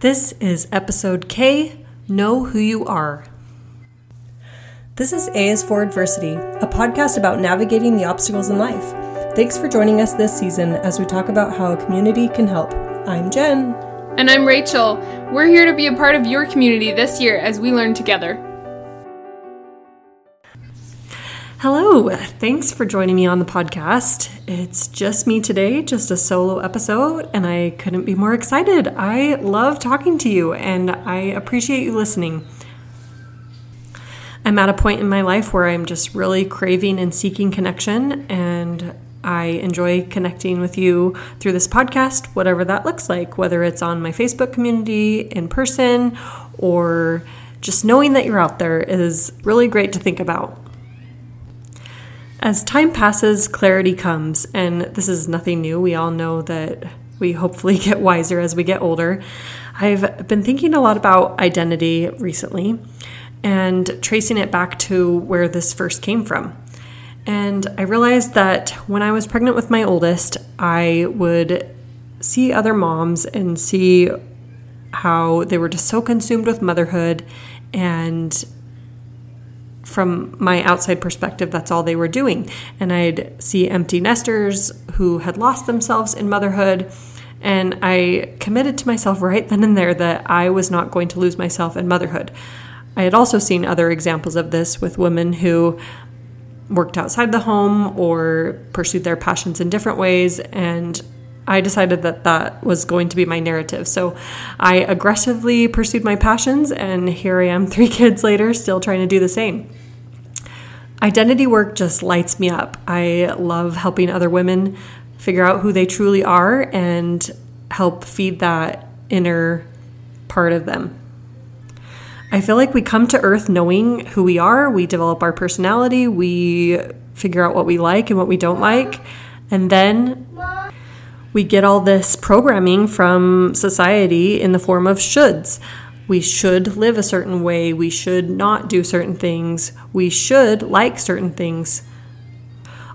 This is episode K Know Who You Are. This is A is for Adversity, a podcast about navigating the obstacles in life. Thanks for joining us this season as we talk about how a community can help. I'm Jen. And I'm Rachel. We're here to be a part of your community this year as we learn together. Hello, thanks for joining me on the podcast. It's just me today, just a solo episode, and I couldn't be more excited. I love talking to you and I appreciate you listening. I'm at a point in my life where I'm just really craving and seeking connection, and I enjoy connecting with you through this podcast, whatever that looks like, whether it's on my Facebook community, in person, or just knowing that you're out there is really great to think about. As time passes, clarity comes, and this is nothing new. We all know that we hopefully get wiser as we get older. I've been thinking a lot about identity recently and tracing it back to where this first came from. And I realized that when I was pregnant with my oldest, I would see other moms and see how they were just so consumed with motherhood and from my outside perspective, that's all they were doing. And I'd see empty nesters who had lost themselves in motherhood. And I committed to myself right then and there that I was not going to lose myself in motherhood. I had also seen other examples of this with women who worked outside the home or pursued their passions in different ways. And I decided that that was going to be my narrative. So I aggressively pursued my passions, and here I am three kids later, still trying to do the same. Identity work just lights me up. I love helping other women figure out who they truly are and help feed that inner part of them. I feel like we come to Earth knowing who we are, we develop our personality, we figure out what we like and what we don't like, and then we get all this programming from society in the form of shoulds we should live a certain way, we should not do certain things, we should like certain things.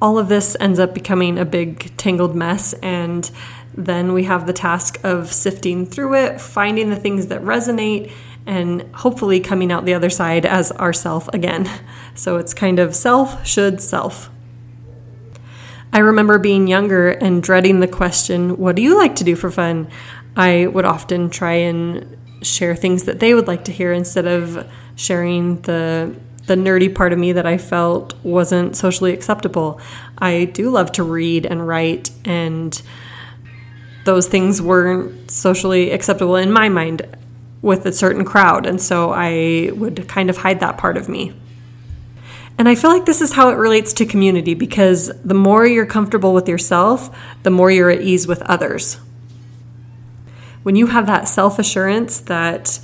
All of this ends up becoming a big tangled mess, and then we have the task of sifting through it, finding the things that resonate, and hopefully coming out the other side as ourself again. So it's kind of self, should, self. I remember being younger and dreading the question, What do you like to do for fun? I would often try and share things that they would like to hear instead of sharing the the nerdy part of me that I felt wasn't socially acceptable. I do love to read and write and those things weren't socially acceptable in my mind with a certain crowd and so I would kind of hide that part of me. And I feel like this is how it relates to community because the more you're comfortable with yourself, the more you're at ease with others when you have that self assurance that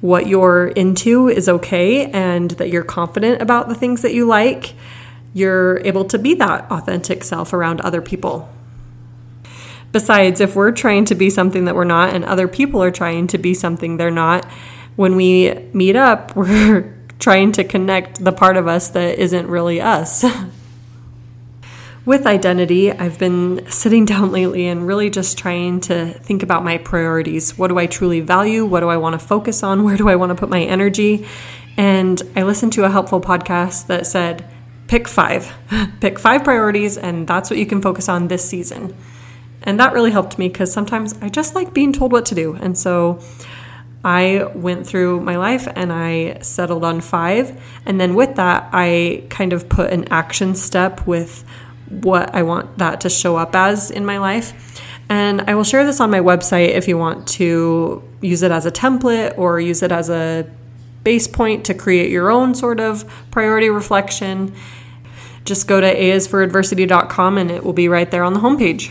what you're into is okay and that you're confident about the things that you like, you're able to be that authentic self around other people. Besides, if we're trying to be something that we're not and other people are trying to be something they're not, when we meet up, we're trying to connect the part of us that isn't really us. with identity, I've been sitting down lately and really just trying to think about my priorities. What do I truly value? What do I want to focus on? Where do I want to put my energy? And I listened to a helpful podcast that said, pick five. pick five priorities, and that's what you can focus on this season. And that really helped me because sometimes I just like being told what to do. And so I went through my life and I settled on five. And then with that, I kind of put an action step with what I want that to show up as in my life. And I will share this on my website if you want to use it as a template or use it as a base point to create your own sort of priority reflection. Just go to aisforadversity.com and it will be right there on the homepage.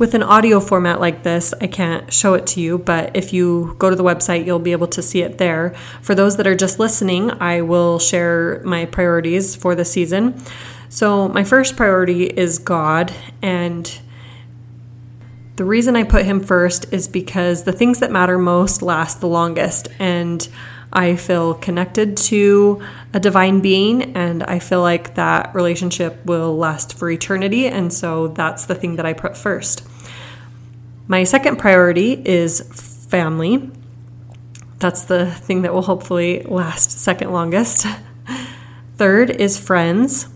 With an audio format like this, I can't show it to you, but if you go to the website, you'll be able to see it there. For those that are just listening, I will share my priorities for the season. So, my first priority is God, and the reason I put Him first is because the things that matter most last the longest, and I feel connected to a divine being, and I feel like that relationship will last for eternity. And so that's the thing that I put first. My second priority is family. That's the thing that will hopefully last second longest. Third is friends.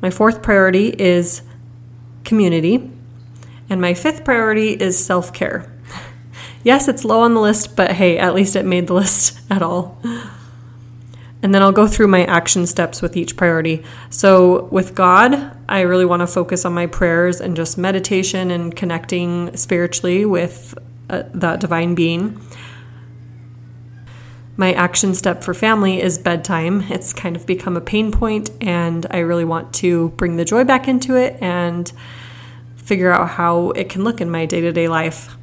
My fourth priority is community. And my fifth priority is self care. Yes, it's low on the list, but hey, at least it made the list at all. And then I'll go through my action steps with each priority. So, with God, I really want to focus on my prayers and just meditation and connecting spiritually with uh, that divine being. My action step for family is bedtime. It's kind of become a pain point, and I really want to bring the joy back into it and figure out how it can look in my day to day life.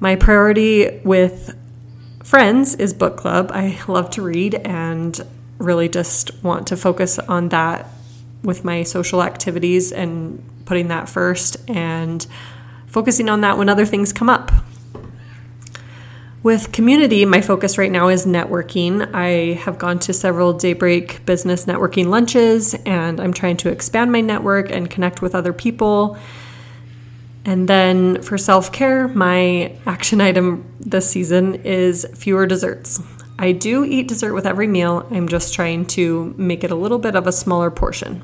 My priority with friends is book club. I love to read and really just want to focus on that with my social activities and putting that first and focusing on that when other things come up. With community, my focus right now is networking. I have gone to several Daybreak business networking lunches and I'm trying to expand my network and connect with other people and then for self care, my action item this season is fewer desserts. I do eat dessert with every meal, I'm just trying to make it a little bit of a smaller portion.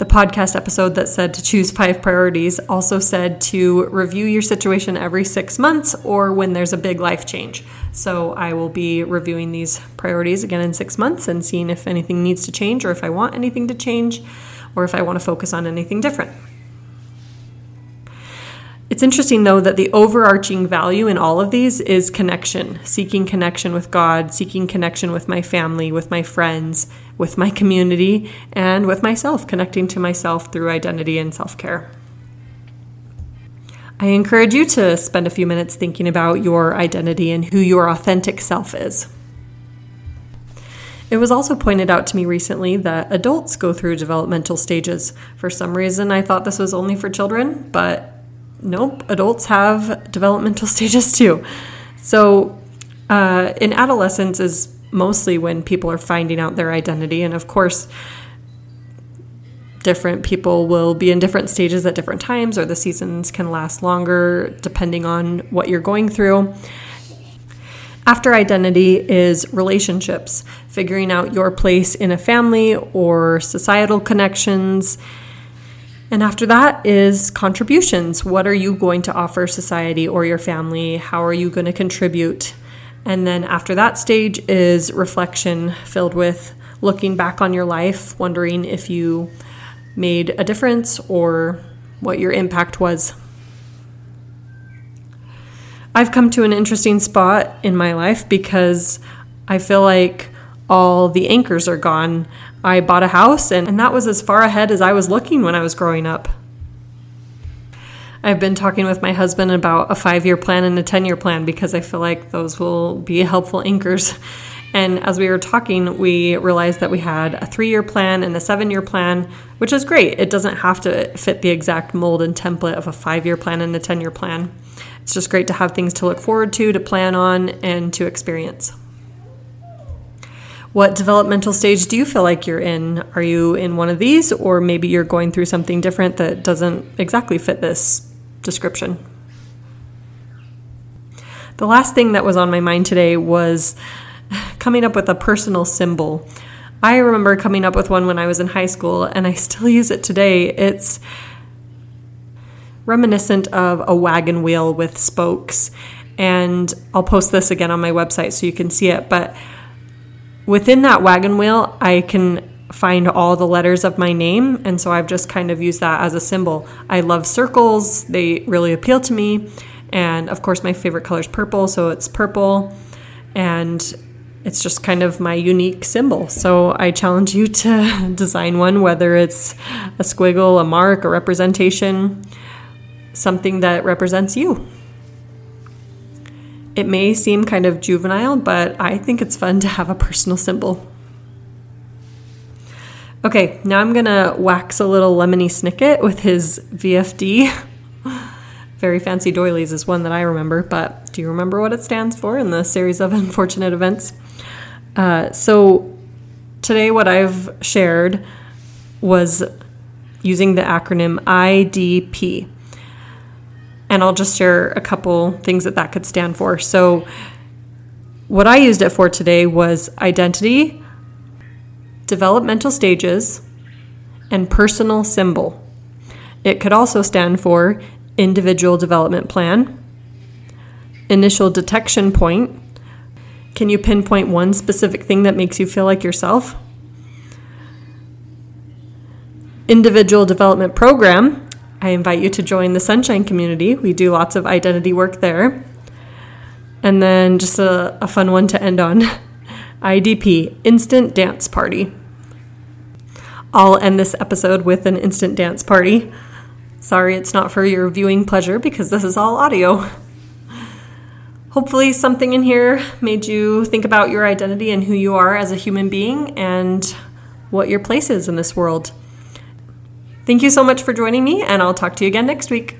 The podcast episode that said to choose five priorities also said to review your situation every six months or when there's a big life change. So I will be reviewing these priorities again in six months and seeing if anything needs to change or if I want anything to change or if I want to focus on anything different. It's interesting, though, that the overarching value in all of these is connection, seeking connection with God, seeking connection with my family, with my friends, with my community, and with myself, connecting to myself through identity and self care. I encourage you to spend a few minutes thinking about your identity and who your authentic self is. It was also pointed out to me recently that adults go through developmental stages. For some reason, I thought this was only for children, but nope, adults have developmental stages too. So, uh, in adolescence is mostly when people are finding out their identity, and of course, different people will be in different stages at different times, or the seasons can last longer depending on what you're going through. After identity is relationships, figuring out your place in a family or societal connections and after that is contributions. What are you going to offer society or your family? How are you going to contribute? And then after that stage is reflection filled with looking back on your life, wondering if you made a difference or what your impact was. I've come to an interesting spot in my life because I feel like all the anchors are gone. I bought a house, and, and that was as far ahead as I was looking when I was growing up. I've been talking with my husband about a five year plan and a 10 year plan because I feel like those will be helpful anchors. And as we were talking, we realized that we had a three year plan and a seven year plan, which is great. It doesn't have to fit the exact mold and template of a five year plan and a 10 year plan. It's just great to have things to look forward to, to plan on, and to experience. What developmental stage do you feel like you're in? Are you in one of these, or maybe you're going through something different that doesn't exactly fit this description? The last thing that was on my mind today was coming up with a personal symbol. I remember coming up with one when I was in high school, and I still use it today. It's reminiscent of a wagon wheel with spokes. And I'll post this again on my website so you can see it. But within that wagon wheel, I can find all the letters of my name. And so I've just kind of used that as a symbol. I love circles, they really appeal to me. And of course, my favorite color is purple, so it's purple. And it's just kind of my unique symbol. So I challenge you to design one, whether it's a squiggle, a mark, a representation, something that represents you. It may seem kind of juvenile, but I think it's fun to have a personal symbol. Okay, now I'm gonna wax a little Lemony Snicket with his VFD. Very fancy doilies is one that I remember, but do you remember what it stands for in the series of unfortunate events? Uh, so today, what I've shared was using the acronym IDP. And I'll just share a couple things that that could stand for. So, what I used it for today was identity, developmental stages, and personal symbol. It could also stand for individual development plan, initial detection point. Can you pinpoint one specific thing that makes you feel like yourself? Individual development program. I invite you to join the Sunshine community. We do lots of identity work there. And then just a, a fun one to end on IDP, Instant Dance Party. I'll end this episode with an instant dance party. Sorry, it's not for your viewing pleasure because this is all audio. Hopefully, something in here made you think about your identity and who you are as a human being and what your place is in this world. Thank you so much for joining me, and I'll talk to you again next week.